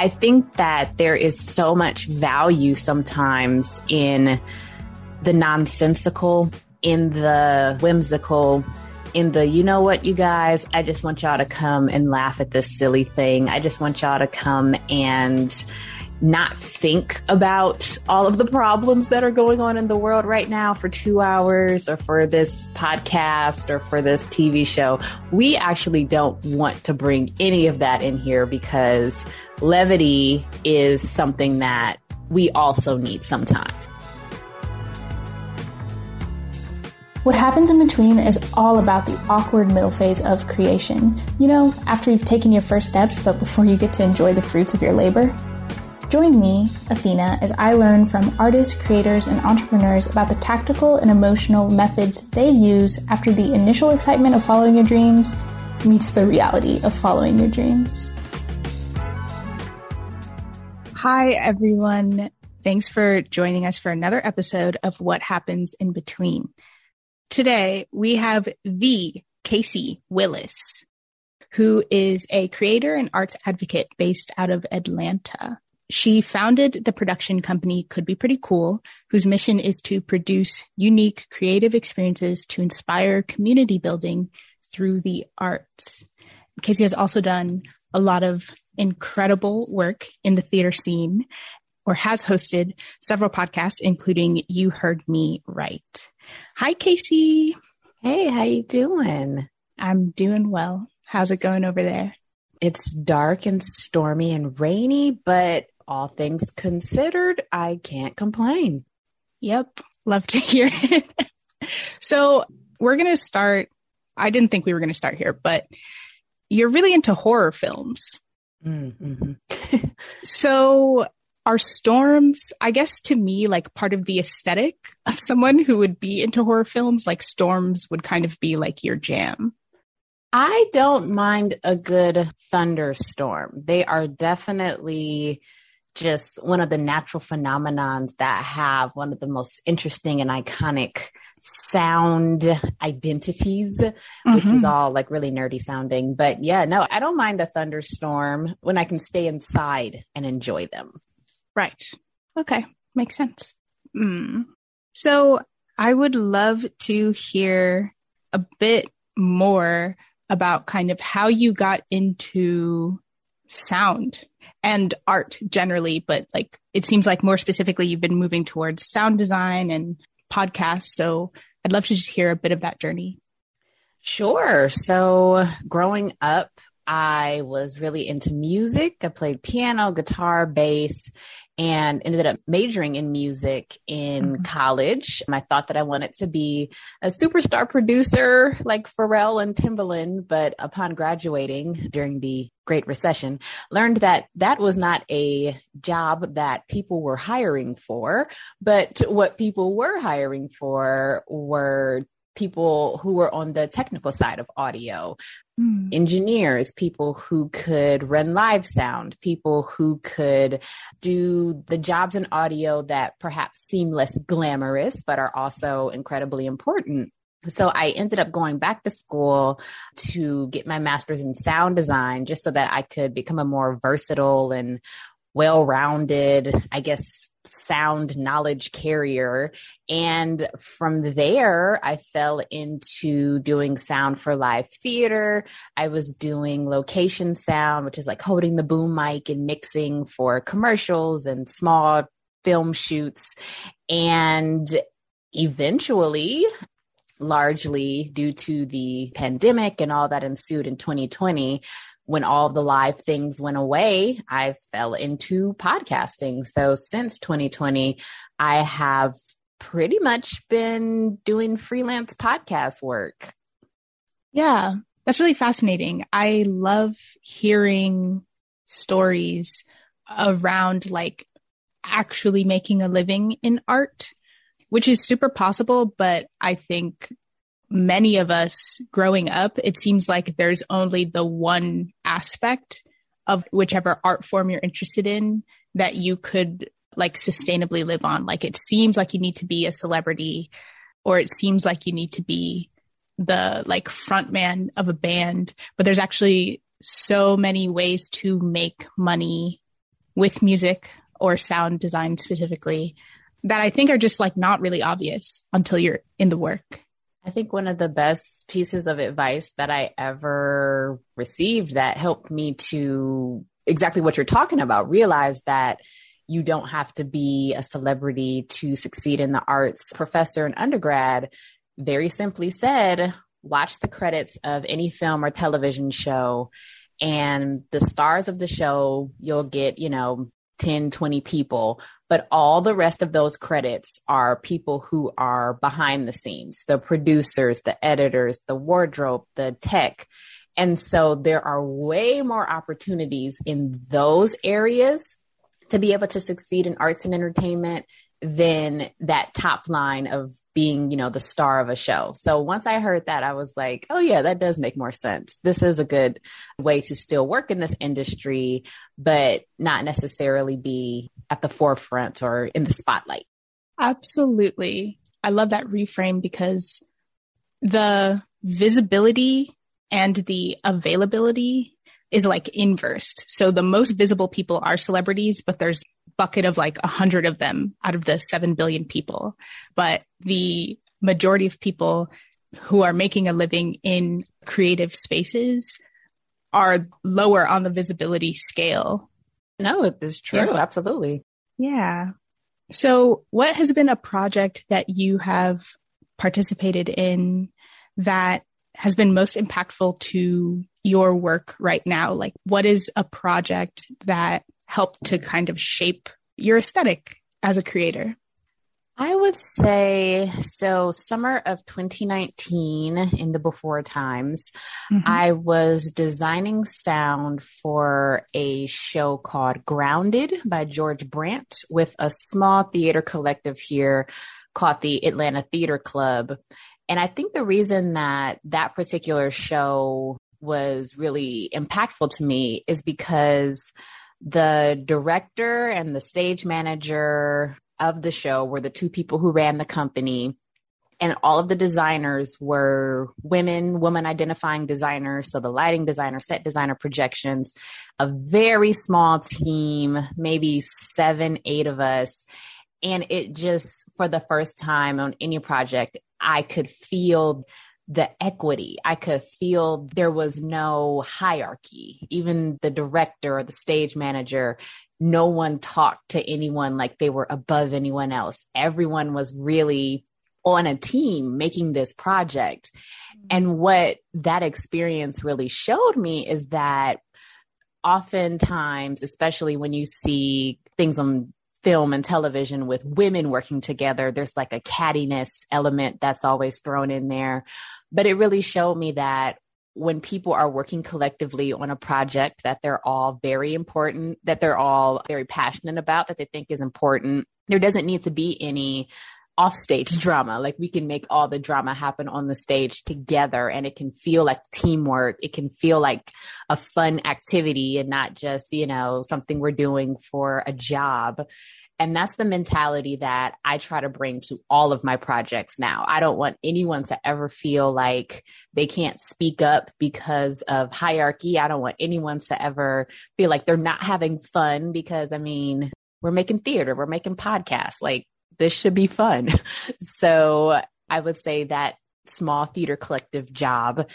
I think that there is so much value sometimes in the nonsensical, in the whimsical, in the, you know what, you guys, I just want y'all to come and laugh at this silly thing. I just want y'all to come and not think about all of the problems that are going on in the world right now for two hours or for this podcast or for this TV show. We actually don't want to bring any of that in here because levity is something that we also need sometimes. What happens in between is all about the awkward middle phase of creation. You know, after you've taken your first steps, but before you get to enjoy the fruits of your labor. Join me, Athena, as I learn from artists, creators, and entrepreneurs about the tactical and emotional methods they use after the initial excitement of following your dreams meets the reality of following your dreams. Hi, everyone. Thanks for joining us for another episode of What Happens in Between. Today, we have the Casey Willis, who is a creator and arts advocate based out of Atlanta. She founded the production company Could Be Pretty Cool, whose mission is to produce unique creative experiences to inspire community building through the arts. Casey has also done a lot of incredible work in the theater scene or has hosted several podcasts, including You Heard Me Right. Hi, Casey. Hey, how you doing? I'm doing well. How's it going over there? It's dark and stormy and rainy, but all things considered, I can't complain. Yep. Love to hear it. so we're going to start. I didn't think we were going to start here, but you're really into horror films. Mm-hmm. so are storms, I guess to me, like part of the aesthetic of someone who would be into horror films, like storms would kind of be like your jam. I don't mind a good thunderstorm. They are definitely just one of the natural phenomenons that have one of the most interesting and iconic sound identities, mm-hmm. which is mm-hmm. all like really nerdy sounding. But yeah, no, I don't mind a thunderstorm when I can stay inside and enjoy them. Right. Okay. Makes sense. Mm. So I would love to hear a bit more about kind of how you got into sound and art generally, but like it seems like more specifically you've been moving towards sound design and podcasts. So I'd love to just hear a bit of that journey. Sure. So growing up, I was really into music. I played piano, guitar, bass, and ended up majoring in music in mm-hmm. college. I thought that I wanted to be a superstar producer like Pharrell and Timbaland, but upon graduating during the Great Recession, learned that that was not a job that people were hiring for, but what people were hiring for were people who were on the technical side of audio, mm. engineers, people who could run live sound, people who could do the jobs in audio that perhaps seem less glamorous, but are also incredibly important. So I ended up going back to school to get my master's in sound design just so that I could become a more versatile and well rounded, I guess, sound knowledge carrier. And from there, I fell into doing sound for live theater. I was doing location sound, which is like holding the boom mic and mixing for commercials and small film shoots. And eventually, largely due to the pandemic and all that ensued in 2020, when all the live things went away, I fell into podcasting. So since 2020, I have pretty much been doing freelance podcast work. Yeah, that's really fascinating. I love hearing stories around like actually making a living in art, which is super possible, but I think many of us growing up, it seems like there's only the one aspect of whichever art form you're interested in that you could like sustainably live on. Like it seems like you need to be a celebrity or it seems like you need to be the like frontman of a band, but there's actually so many ways to make money with music or sound design specifically that I think are just like not really obvious until you're in the work. I think one of the best pieces of advice that I ever received that helped me to exactly what you're talking about realize that you don't have to be a celebrity to succeed in the arts. Professor in undergrad very simply said, watch the credits of any film or television show and the stars of the show, you'll get, you know, 10, 20 people, but all the rest of those credits are people who are behind the scenes, the producers, the editors, the wardrobe, the tech. And so there are way more opportunities in those areas to be able to succeed in arts and entertainment than that top line of being, you know, the star of a show. So once I heard that, I was like, oh, yeah, that does make more sense. This is a good way to still work in this industry, but not necessarily be at the forefront or in the spotlight. Absolutely. I love that reframe because the visibility and the availability is like inversed. So the most visible people are celebrities, but there's bucket of like a hundred of them out of the 7 billion people. But the majority of people who are making a living in creative spaces are lower on the visibility scale. No, it is true. Yeah. Absolutely. Yeah. So, what has been a project that you have participated in that has been most impactful to your work right now? Like, what is a project that helped to kind of shape your aesthetic as a creator? I would say so. Summer of 2019, in the before times, mm-hmm. I was designing sound for a show called Grounded by George Brant with a small theater collective here called the Atlanta Theater Club. And I think the reason that that particular show was really impactful to me is because the director and the stage manager of the show were the two people who ran the company. And all of the designers were women, woman identifying designers. So the lighting designer, set designer, projections, a very small team, maybe seven, eight of us. And it just, for the first time on any project, I could feel the equity. I could feel there was no hierarchy. Even the director or the stage manager, no one talked to anyone like they were above anyone else. Everyone was really on a team making this project. Mm-hmm. And what that experience really showed me is that oftentimes, especially when you see things on film and television with women working together, there's like a cattiness element that's always thrown in there. But it really showed me that when people are working collectively on a project that they're all very important, that they're all very passionate about, that they think is important, there doesn't need to be any offstage drama. Like we can make all the drama happen on the stage together and it can feel like teamwork. It can feel like a fun activity and not just, you know, something we're doing for a job. And that's the mentality that I try to bring to all of my projects now. I don't want anyone to ever feel like they can't speak up because of hierarchy. I don't want anyone to ever feel like they're not having fun because, I mean, we're making theater, we're making podcasts. Like, this should be fun. so I would say that small theater collective job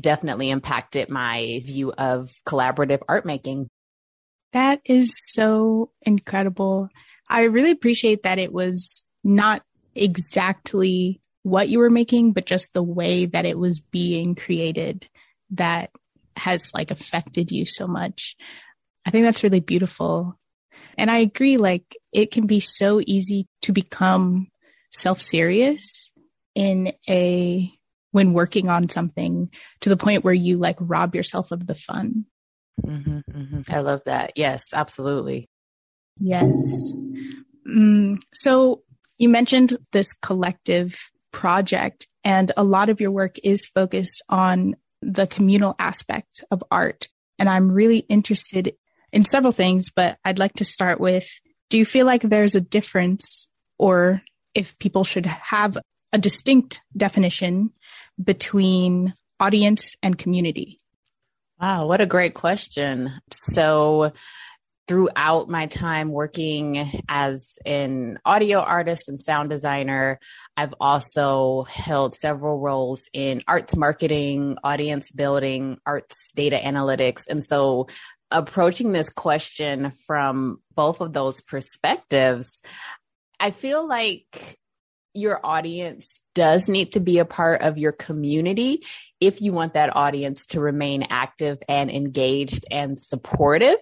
definitely impacted my view of collaborative art making. That is so incredible. I really appreciate that it was not exactly what you were making, but just the way that it was being created that has like affected you so much. I think that's really beautiful. And I agree, like it can be so easy to become self serious in a, when working on something to the point where you like rob yourself of the fun. Mm-hmm, mm-hmm. I love that. Yes, absolutely. Yes. Mm, so you mentioned this collective project, and a lot of your work is focused on the communal aspect of art. And I'm really interested in several things, but I'd like to start with do you feel like there's a difference, or if people should have a distinct definition between audience and community? Wow, what a great question. So, throughout my time working as an audio artist and sound designer, I've also held several roles in arts marketing, audience building, arts data analytics. And so approaching this question from both of those perspectives, I feel like your audience does need to be a part of your community if you want that audience to remain active and engaged and supportive.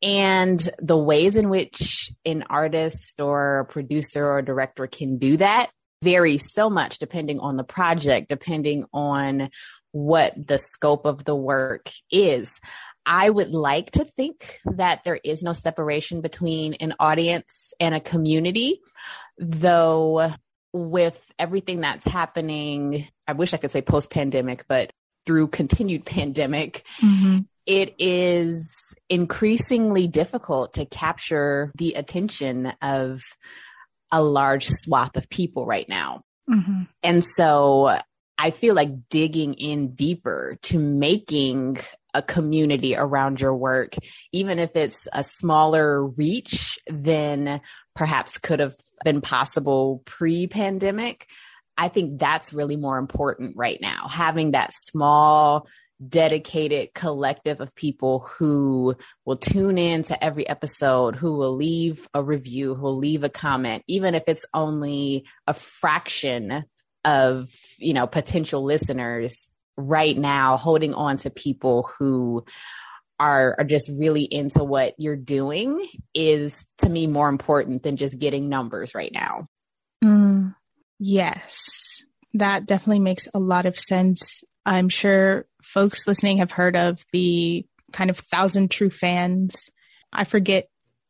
And the ways in which an artist or producer or director can do that vary so much depending on the project, depending on what the scope of the work is. I would like to think that there is no separation between an audience and a community, though with everything that's happening, I wish I could say post pandemic, but through continued pandemic, mm-hmm. it is increasingly difficult to capture the attention of a large swath of people right now. Mm-hmm. And so I feel like digging in deeper to making a community around your work, even if it's a smaller reach than perhaps could have been possible pre pandemic. I think that's really more important right now. Having that small, dedicated collective of people who will tune in to every episode, who will leave a review, who will leave a comment, even if it's only a fraction of, you know, potential listeners right now, holding on to people who are, are just really into what you're doing is to me more important than just getting numbers right now. Mm, yes, that definitely makes a lot of sense. I'm sure folks listening have heard of the kind of thousand true fans. I forget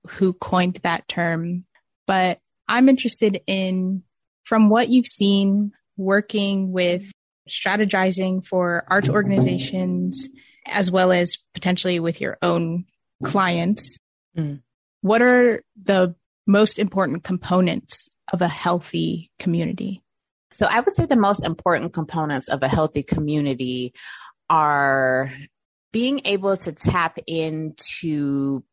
who coined that term, but I'm interested in from what you've seen working with strategizing for arts organizations as well as potentially with your own clients. Mm. What are the most important components of a healthy community? So I would say the most important components of a healthy community are being able to tap into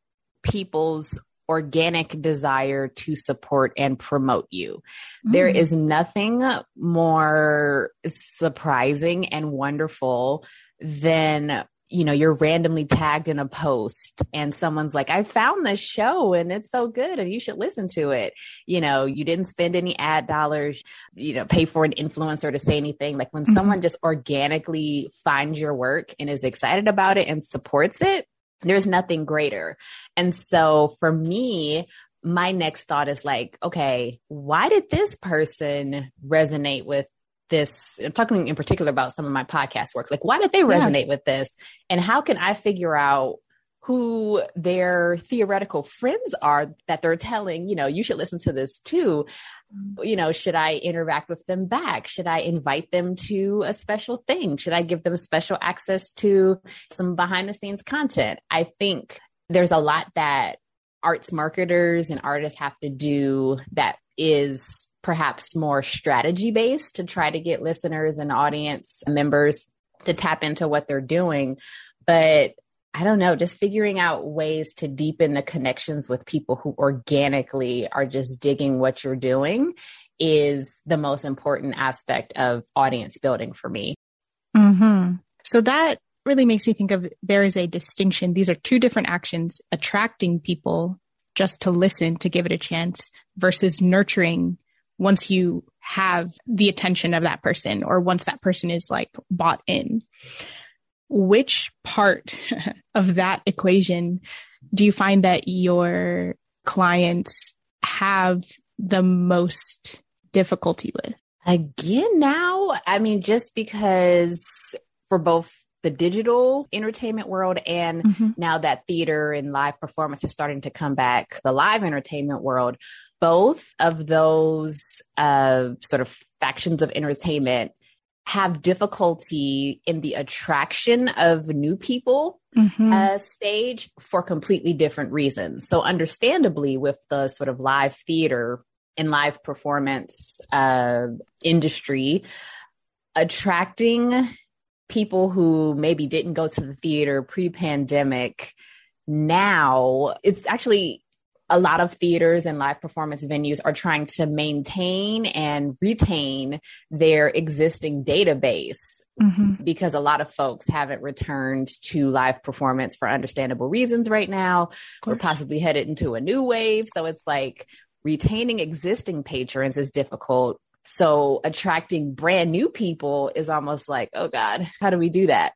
people's organic desire to support and promote you. Mm. There is nothing more surprising and wonderful than you know, you're randomly tagged in a post and someone's like, I found this show and it's so good and you should listen to it. You know, you didn't spend any ad dollars, you know, pay for an influencer to say anything. Like when mm-hmm. someone just organically finds your work and is excited about it and supports it, there's nothing greater. And so for me, my next thought is like, okay, why did this person resonate with this? I'm talking in particular about some of my podcast work. Like, why did they resonate yeah. with this? And how can I figure out who their theoretical friends are that they're telling, you know, you should listen to this too. You know, should I interact with them back? Should I invite them to a special thing? Should I give them special access to some behind the scenes content? I think there's a lot that arts marketers and artists have to do that is perhaps more strategy based to try to get listeners and audience members to tap into what they're doing. But I don't know, just figuring out ways to deepen the connections with people who organically are just digging what you're doing is the most important aspect of audience building for me. Mm-hmm. So that really makes me think of there is a distinction. These are two different actions attracting people just to listen, to give it a chance versus nurturing once you have the attention of that person or once that person is like bought in which part of that equation do you find that your clients have the most difficulty with? Again, now, I mean, just because for both the digital entertainment world and mm-hmm. now that theater and live performance is starting to come back, the live entertainment world, both of those uh, sort of factions of entertainment have difficulty in the attraction of new people mm-hmm. uh, stage for completely different reasons. So, understandably, with the sort of live theater and live performance uh, industry, attracting people who maybe didn't go to the theater pre pandemic now it's actually a lot of theaters and live performance venues are trying to maintain and retain their existing database mm-hmm. because a lot of folks haven't returned to live performance for understandable reasons right now. We're possibly headed into a new wave. So it's like retaining existing patrons is difficult. So attracting brand new people is almost like, oh God, how do we do that?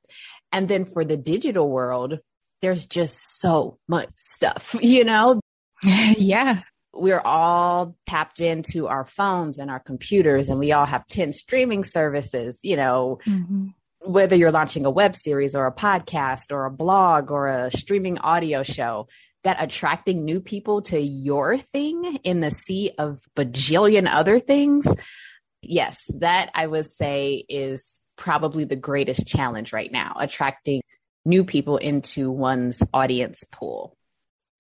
And then for the digital world, there's just so much stuff, you know? yeah. We're all tapped into our phones and our computers, and we all have 10 streaming services, you know. Mm-hmm. Whether you're launching a web series or a podcast or a blog or a streaming audio show, that attracting new people to your thing in the sea of bajillion other things, yes, that I would say is probably the greatest challenge right now, attracting new people into one's audience pool.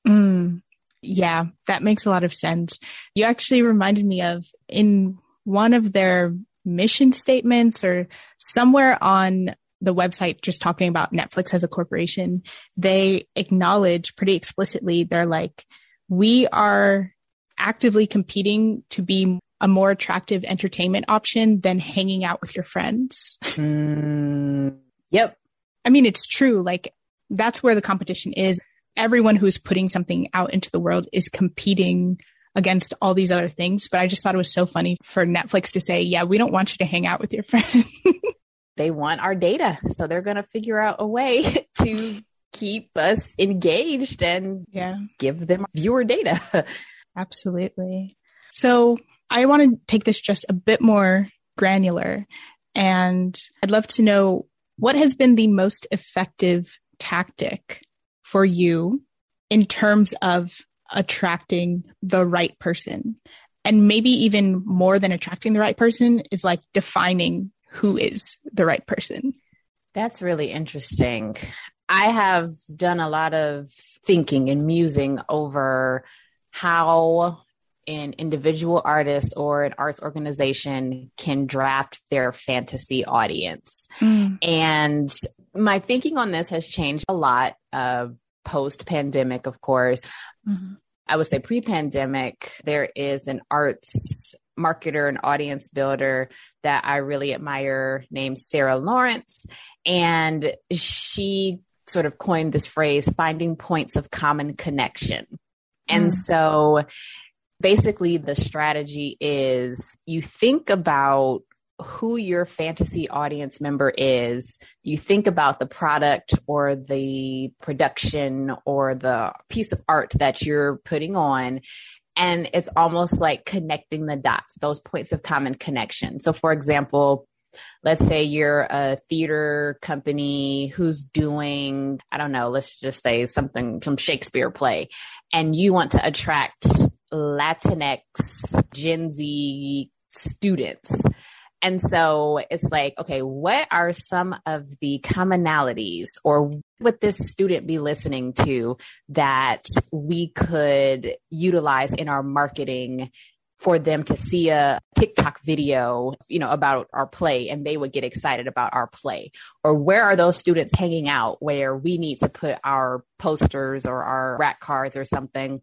Mm, yeah, that makes a lot of sense. You actually reminded me of in one of their mission statements or somewhere on the website just talking about Netflix as a corporation, they acknowledge pretty explicitly they're like, we are actively competing to be a more attractive entertainment option than hanging out with your friends. Mm, yep. I mean, it's true. Like, that's where the competition is everyone who's putting something out into the world is competing against all these other things. But I just thought it was so funny for Netflix to say, yeah, we don't want you to hang out with your friends. they want our data. So they're going to figure out a way to keep us engaged and yeah. give them viewer data. Absolutely. So I want to take this just a bit more granular. And I'd love to know what has been the most effective tactic for you in terms of attracting the right person. And maybe even more than attracting the right person is like defining who is the right person. That's really interesting. I have done a lot of thinking and musing over how an individual artist or an arts organization can draft their fantasy audience. Mm. And my thinking on this has changed a lot uh, post pandemic, of course. Mm-hmm. I would say pre pandemic, there is an arts marketer and audience builder that I really admire named Sarah Lawrence. And she sort of coined this phrase, finding points of common connection. Mm. And so basically the strategy is you think about who your fantasy audience member is, you think about the product or the production or the piece of art that you're putting on. And it's almost like connecting the dots, those points of common connection. So, for example, let's say you're a theater company who's doing, I don't know, let's just say something, some Shakespeare play, and you want to attract Latinx Gen Z students and so it's like, okay, what are some of the commonalities or would this student be listening to that we could utilize in our marketing for them to see a TikTok video, you know, about our play and they would get excited about our play? Or where are those students hanging out where we need to put our posters or our rack cards or something?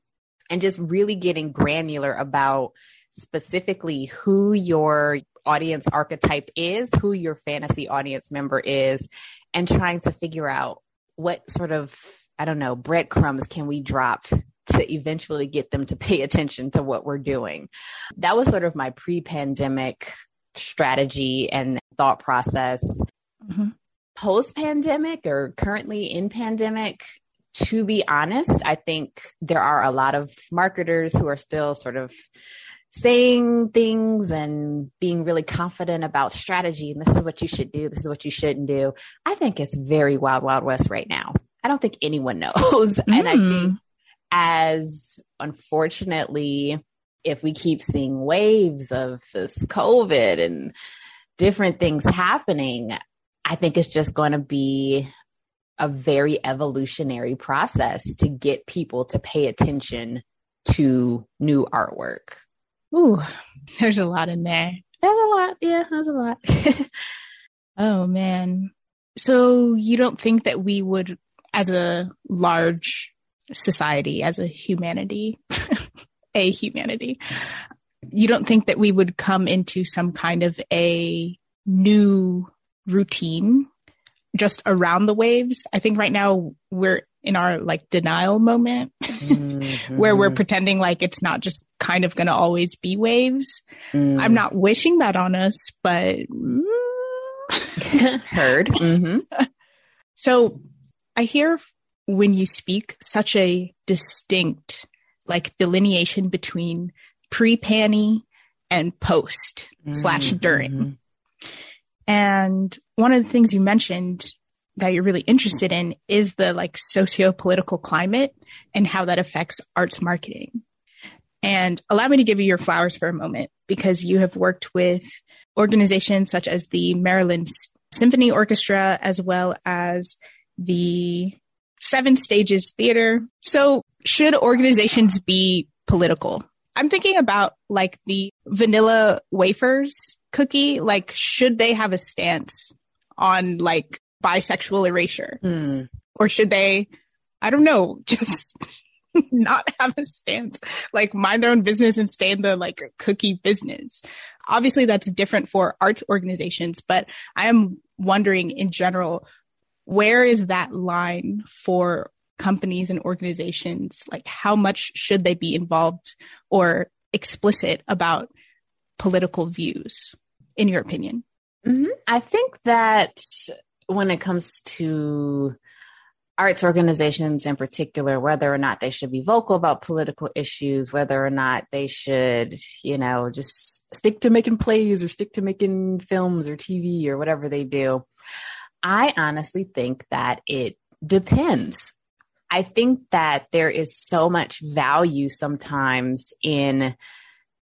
And just really getting granular about specifically who your audience archetype is, who your fantasy audience member is, and trying to figure out what sort of, I don't know, breadcrumbs can we drop to eventually get them to pay attention to what we're doing. That was sort of my pre pandemic strategy and thought process. Mm-hmm. Post pandemic or currently in pandemic, to be honest, I think there are a lot of marketers who are still sort of saying things and being really confident about strategy and this is what you should do, this is what you shouldn't do. I think it's very wild, wild west right now. I don't think anyone knows. Mm. And I think mm. as unfortunately, if we keep seeing waves of this COVID and different things happening, I think it's just going to be a very evolutionary process to get people to pay attention to new artwork. Ooh, there's a lot in there. There's a lot. Yeah, there's a lot. oh man. So you don't think that we would, as a large society, as a humanity, a humanity, you don't think that we would come into some kind of a new routine just around the waves? I think right now we're in our like denial moment mm-hmm. where we're pretending like it's not just kind of going to always be waves. Mm. I'm not wishing that on us, but heard. Mm-hmm. So I hear when you speak such a distinct like delineation between pre-panny and post mm-hmm. slash during. And one of the things you mentioned that you're really interested in is the like socio-political climate and how that affects arts marketing. And allow me to give you your flowers for a moment because you have worked with organizations such as the Maryland Symphony Orchestra as well as the Seven Stages Theater. So, should organizations be political? I'm thinking about like the vanilla wafers cookie. Like, should they have a stance on like bisexual erasure? Mm. Or should they, I don't know, just not have a stance, like mind their own business and stay in the like cookie business? Obviously, that's different for arts organizations, but I am wondering in general, where is that line for companies and organizations? Like, how much should they be involved or explicit about political views, in your opinion? Mm-hmm. I think that when it comes to arts organizations in particular, whether or not they should be vocal about political issues, whether or not they should, you know, just stick to making plays or stick to making films or TV or whatever they do. I honestly think that it depends. I think that there is so much value sometimes in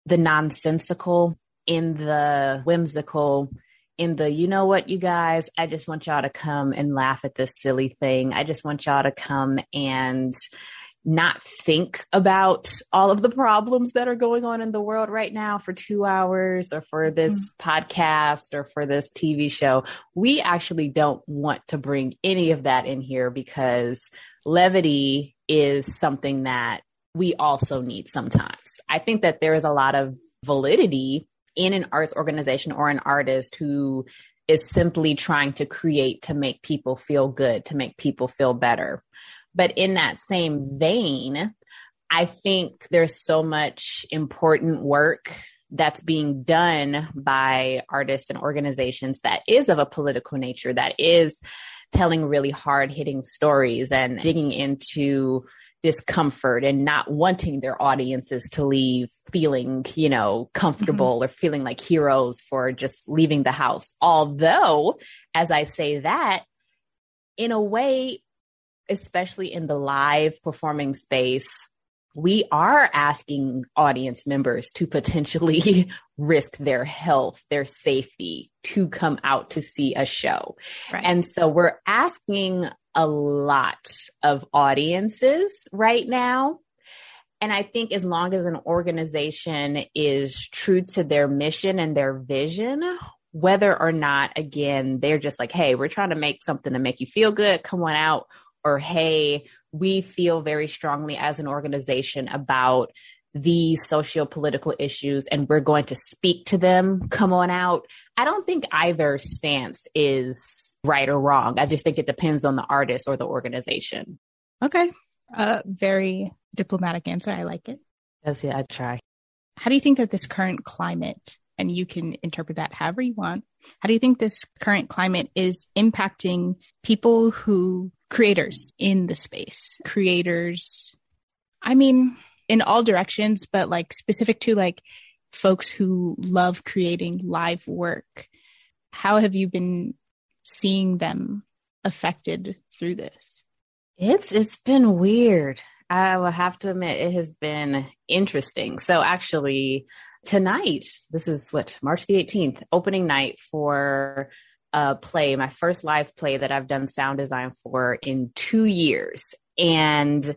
the nonsensical, in the whimsical, in the, you know what, you guys, I just want y'all to come and laugh at this silly thing. I just want y'all to come and not think about all of the problems that are going on in the world right now for two hours or for this mm-hmm. podcast or for this TV show. We actually don't want to bring any of that in here because levity is something that we also need sometimes. I think that there is a lot of validity in an arts organization or an artist who is simply trying to create to make people feel good, to make people feel better. But in that same vein, I think there's so much important work that's being done by artists and organizations that is of a political nature, that is telling really hard hitting stories and digging into discomfort and not wanting their audiences to leave feeling, you know, comfortable mm-hmm. or feeling like heroes for just leaving the house. Although, as I say that, in a way, especially in the live performing space, we are asking audience members to potentially risk their health, their safety to come out to see a show. Right. And so we're asking a lot of audiences right now. And I think as long as an organization is true to their mission and their vision, whether or not, again, they're just like, hey, we're trying to make something to make you feel good, come on out, or hey, we feel very strongly as an organization about these socio-political issues and we're going to speak to them come on out i don't think either stance is right or wrong. I just think it depends on the artist or the organization. Okay. Uh, very diplomatic answer. I like it. Yes, yeah, I try. How do you think that this current climate, and you can interpret that however you want, how do you think this current climate is impacting people who, creators in the space, creators, I mean, in all directions, but like specific to like folks who love creating live work? How have you been seeing them affected through this? It's it's been weird. I will have to admit it has been interesting. So actually tonight, this is what March the 18th, opening night for a play, my first live play that I've done sound design for in 2 years. And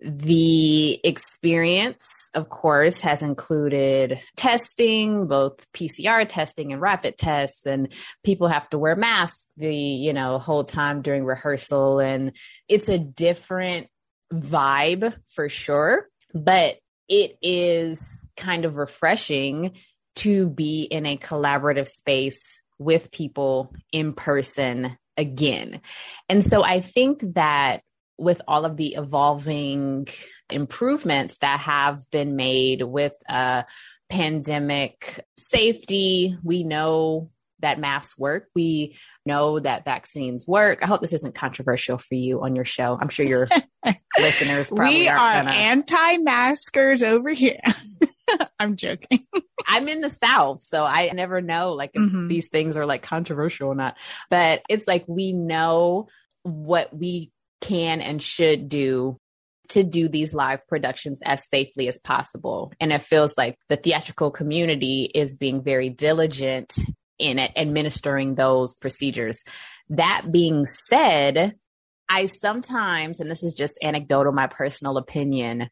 the experience, of course, has included testing, both PCR testing and rapid tests, and people have to wear masks the, you know, whole time during rehearsal. And it's a different vibe for sure, but it is kind of refreshing to be in a collaborative space with people in person again. And so I think that with all of the evolving improvements that have been made with uh, pandemic safety, we know that masks work. We know that vaccines work. I hope this isn't controversial for you on your show. I'm sure your listeners probably we are gonna... anti-maskers over here. I'm joking. I'm in the South, so I never know like if mm-hmm. these things are like controversial or not. But it's like we know what we can and should do to do these live productions as safely as possible. And it feels like the theatrical community is being very diligent in it, administering those procedures. That being said, I sometimes, and this is just anecdotal, my personal opinion,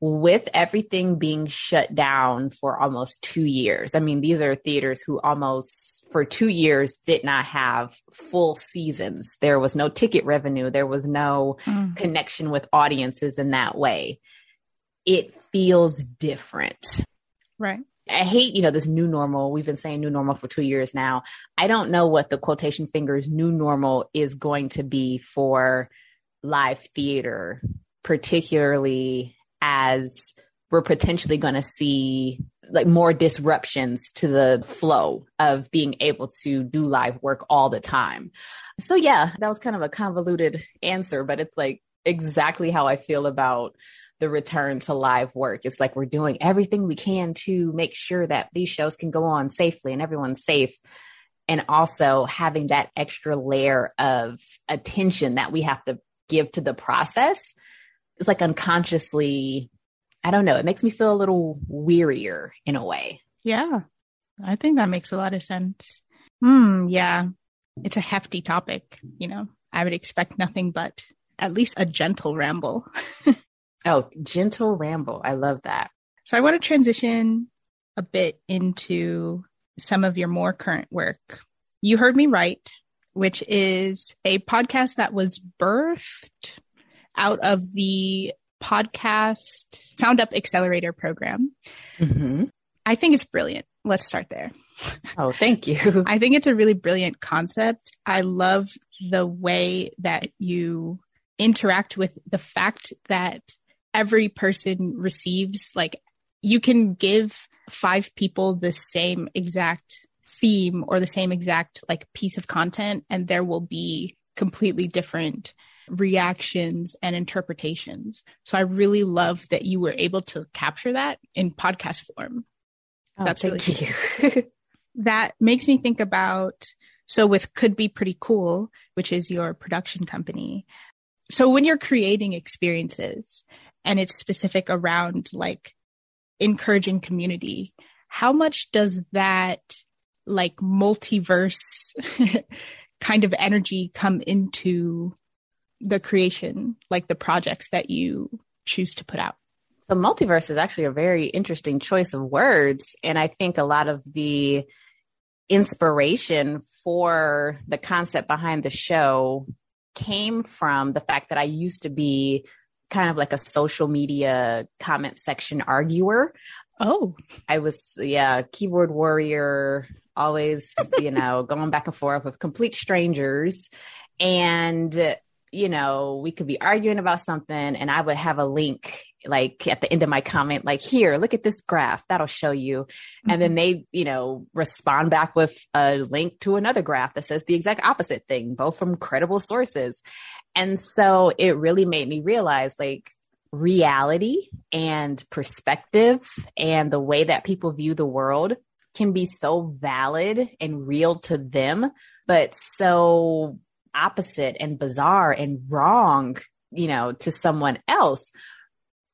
with everything being shut down for almost two years. I mean, these are theaters who almost for two years did not have full seasons. There was no ticket revenue. There was no mm. connection with audiences in that way. It feels different. Right. I hate, you know, this new normal. We've been saying new normal for two years now. I don't know what the quotation fingers new normal is going to be for live theater, particularly as we're potentially going to see like more disruptions to the flow of being able to do live work all the time. So yeah, that was kind of a convoluted answer, but it's like exactly how I feel about the return to live work. It's like we're doing everything we can to make sure that these shows can go on safely and everyone's safe. And also having that extra layer of attention that we have to give to the process. It's like unconsciously I don't know, it makes me feel a little wearier in a way. Yeah. I think that makes a lot of sense. Hmm, yeah. It's a hefty topic, you know. I would expect nothing but at least a gentle ramble. oh, gentle ramble. I love that. So I want to transition a bit into some of your more current work. You heard me right, which is a podcast that was birthed out of the podcast Sound Up Accelerator program. Mm-hmm. I think it's brilliant. Let's start there. Oh, thank you. I think it's a really brilliant concept. I love the way that you interact with the fact that every person receives, like, you can give five people the same exact theme or the same exact, like, piece of content, and there will be completely different reactions and interpretations. So I really love that you were able to capture that in podcast form. Oh, That's thank really you. that makes me think about so with could be pretty cool, which is your production company. So when you're creating experiences and it's specific around like encouraging community, how much does that like multiverse kind of energy come into the creation, like the projects that you choose to put out? The multiverse is actually a very interesting choice of words. And I think a lot of the inspiration for the concept behind the show came from the fact that I used to be kind of like a social media comment section arguer. Oh, I was, yeah, keyboard warrior, always, you know, going back and forth with complete strangers. And you know, we could be arguing about something and I would have a link like at the end of my comment, like, here, look at this graph. That'll show you. Mm-hmm. And then mm-hmm. they, you know, respond back with a link to another graph that says the exact opposite thing, both from credible sources. And so it really made me realize like reality and perspective and the way that people view the world can be so valid and real to them, but so opposite and bizarre and wrong, you know, to someone else.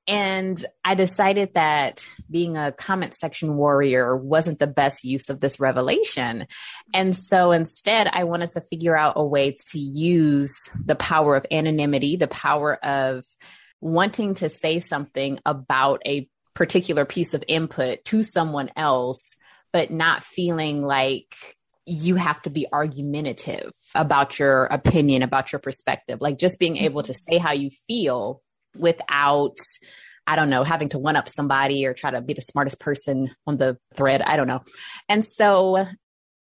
And I decided that being a comment section warrior wasn't the best use of this revelation. And so instead, I wanted to figure out a way to use the power of anonymity, the power of wanting to say something about a particular piece of input to someone else, but not feeling like you have to be argumentative about your opinion, about your perspective. Like just being able to say how you feel without I don't know, having to one up somebody or try to be the smartest person on the thread. I don't know. And so,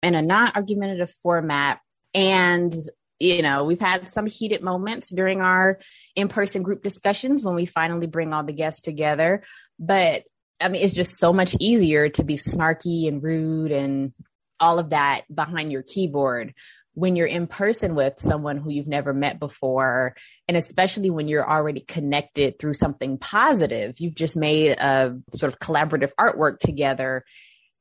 in a non argumentative format, and you know, we've had some heated moments during our in person group discussions when we finally bring all the guests together. But I mean, it's just so much easier to be snarky and rude and all of that behind your keyboard when you're in person with someone who you've never met before, and especially when you're already connected through something positive, you've just made a sort of collaborative artwork together.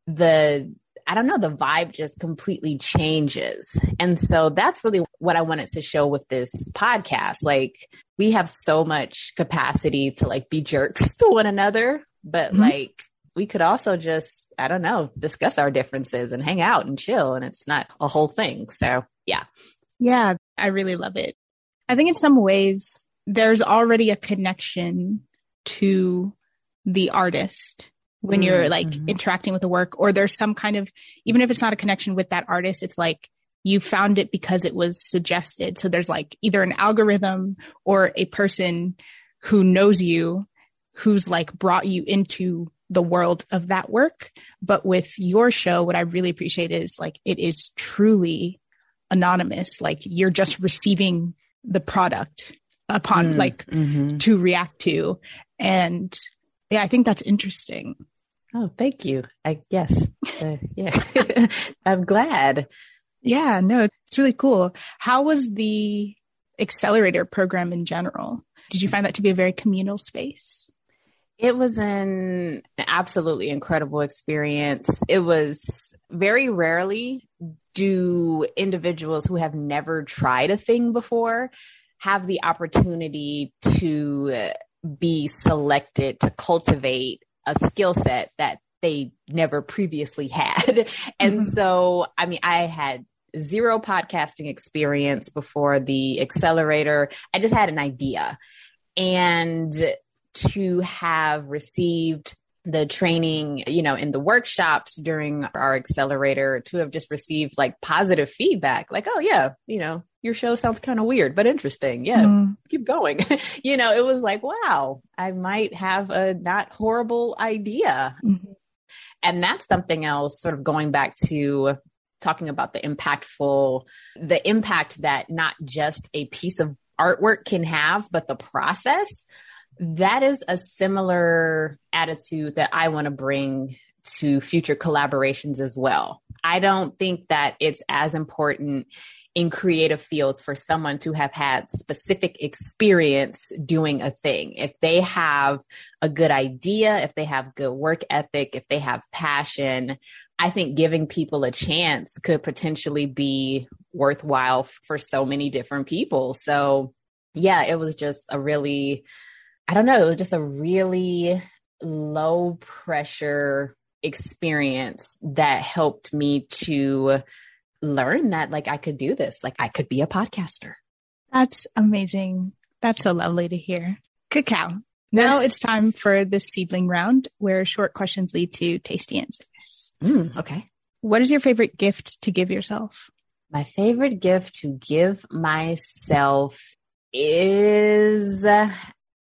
The I don't know, the vibe just completely changes. And so that's really what I wanted to show with this podcast. Like we have so much capacity to like be jerks to one another, but mm-hmm. like we could also just, I don't know, discuss our differences and hang out and chill. And it's not a whole thing. So, yeah. Yeah, I really love it. I think in some ways, there's already a connection to the artist when you're mm-hmm. like mm-hmm. interacting with the work, or there's some kind of, even if it's not a connection with that artist, it's like you found it because it was suggested. So there's like either an algorithm or a person who knows you who's like brought you into the world of that work. But with your show, what I really appreciate is like it is truly anonymous. Like you're just receiving the product upon mm, like mm-hmm. to react to. And yeah, I think that's interesting. Oh, thank you. I yes. Uh, yeah. I'm glad. Yeah, no, it's really cool. How was the accelerator program in general? Did you find that to be a very communal space? It was an absolutely incredible experience. It was very rarely do individuals who have never tried a thing before have the opportunity to be selected to cultivate a skill set that they never previously had. and mm-hmm. so, I mean, I had zero podcasting experience before the accelerator. I just had an idea. And to have received the training, you know, in the workshops during our accelerator to have just received like positive feedback, like, oh, yeah, you know, your show sounds kind of weird, but interesting. Yeah, mm. keep going. you know, it was like, wow, I might have a not horrible idea. Mm-hmm. And that's something else, sort of going back to talking about the impactful, the impact that not just a piece of artwork can have, but the process that is a similar attitude that I want to bring to future collaborations as well. I don't think that it's as important in creative fields for someone to have had specific experience doing a thing. If they have a good idea, if they have good work ethic, if they have passion, I think giving people a chance could potentially be worthwhile for so many different people. So, yeah, it was just a really I don't know, it was just a really low pressure experience that helped me to learn that like I could do this, like I could be a podcaster. That's amazing. That's so lovely to hear. Cacao. Now it's time for the seedling round where short questions lead to tasty answers. Mm, okay. What is your favorite gift to give yourself? My favorite gift to give myself is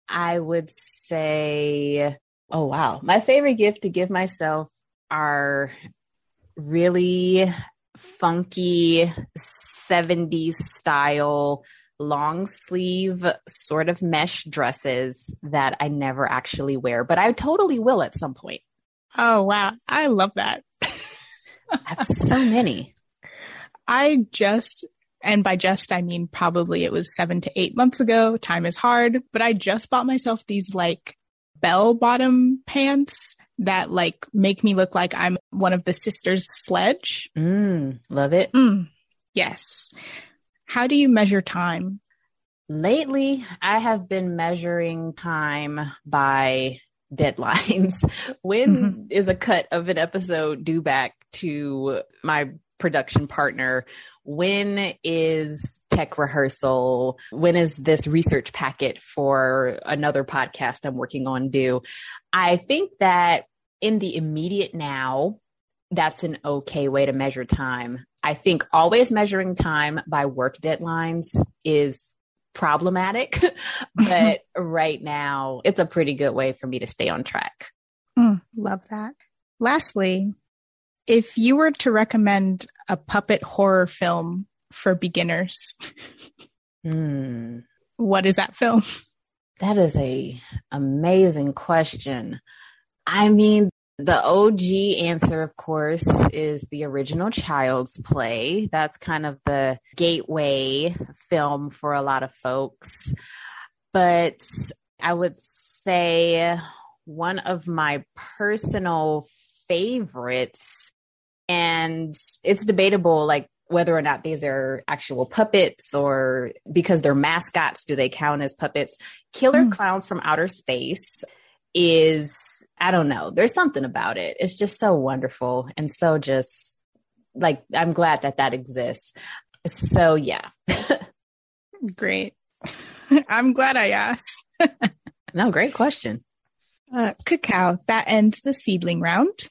I would say, oh, wow. My favorite gift to give myself are really funky 70s style long sleeve sort of mesh dresses that I never actually wear, but I totally will at some point. Oh, wow. I love that. I have so many. I just and by just, I mean probably it was seven to eight months ago. Time is hard, but I just bought myself these like bell bottom pants that like make me look like I'm one of the sisters sledge. Mm, love it. Mm, yes. How do you measure time? Lately, I have been measuring time by deadlines. When mm-hmm. is a cut of an episode due back to my production partner? When is tech rehearsal? When is this research packet for another podcast I'm working on due? I think that in the immediate now, that's an okay way to measure time. I think always measuring time by work deadlines is problematic. but right now, it's a pretty good way for me to stay on track. Mm, love that. Lastly, if you were to recommend a puppet horror film for beginners, Hmm. what is that film? That is a amazing question. I mean, the OG answer, of course, is the original Child's Play. That's kind of the gateway film for a lot of folks. But I would say one of my personal favorites, and it's debatable, like whether or not these are actual puppets or because they're mascots, do they count as puppets? Killer Mm. Klowns from Outer Space is, I don't know, there's something about it. It's just so wonderful and so just like, I'm glad that that exists. So, yeah. Great. I'm glad I asked. no, great question. Uh, cacao, that ends the seedling round.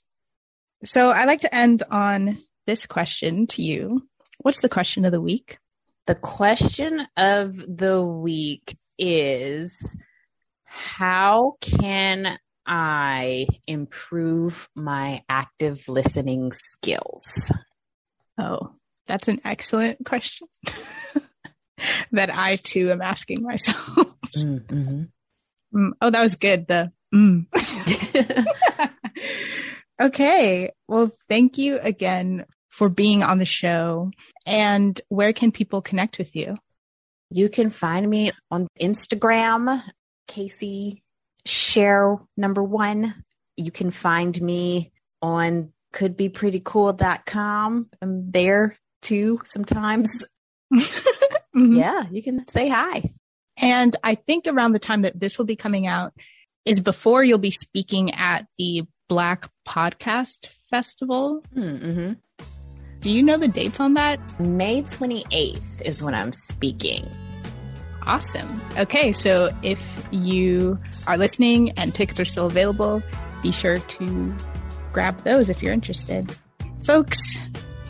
So I like to end on this question to you. What's the question of the week? The question of the week is how can I improve my active listening skills? Oh, that's an excellent question that I too am asking myself. Mm-hmm. Mm, oh, that was good. The mm. okay. Well, thank you again for being on the show. And where can people connect with you? you can find me on Instagram, Casey Share number one. You can find me on couldbeprettycool.com. I'm there too sometimes. Mhm. Yeah, you can say hi. And I think around the time that this will be coming out is before you'll be speaking at the Black Podcast Festival. Mm-hmm. Do you know the dates on that? May 28th is when I'm speaking. Awesome. Okay, so if you are listening and tickets are still available, be sure to grab those if you're interested. Folks,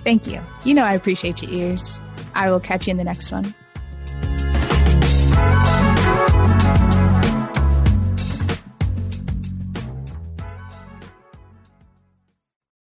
thank you. You know I appreciate your ears. I will catch you in the next one.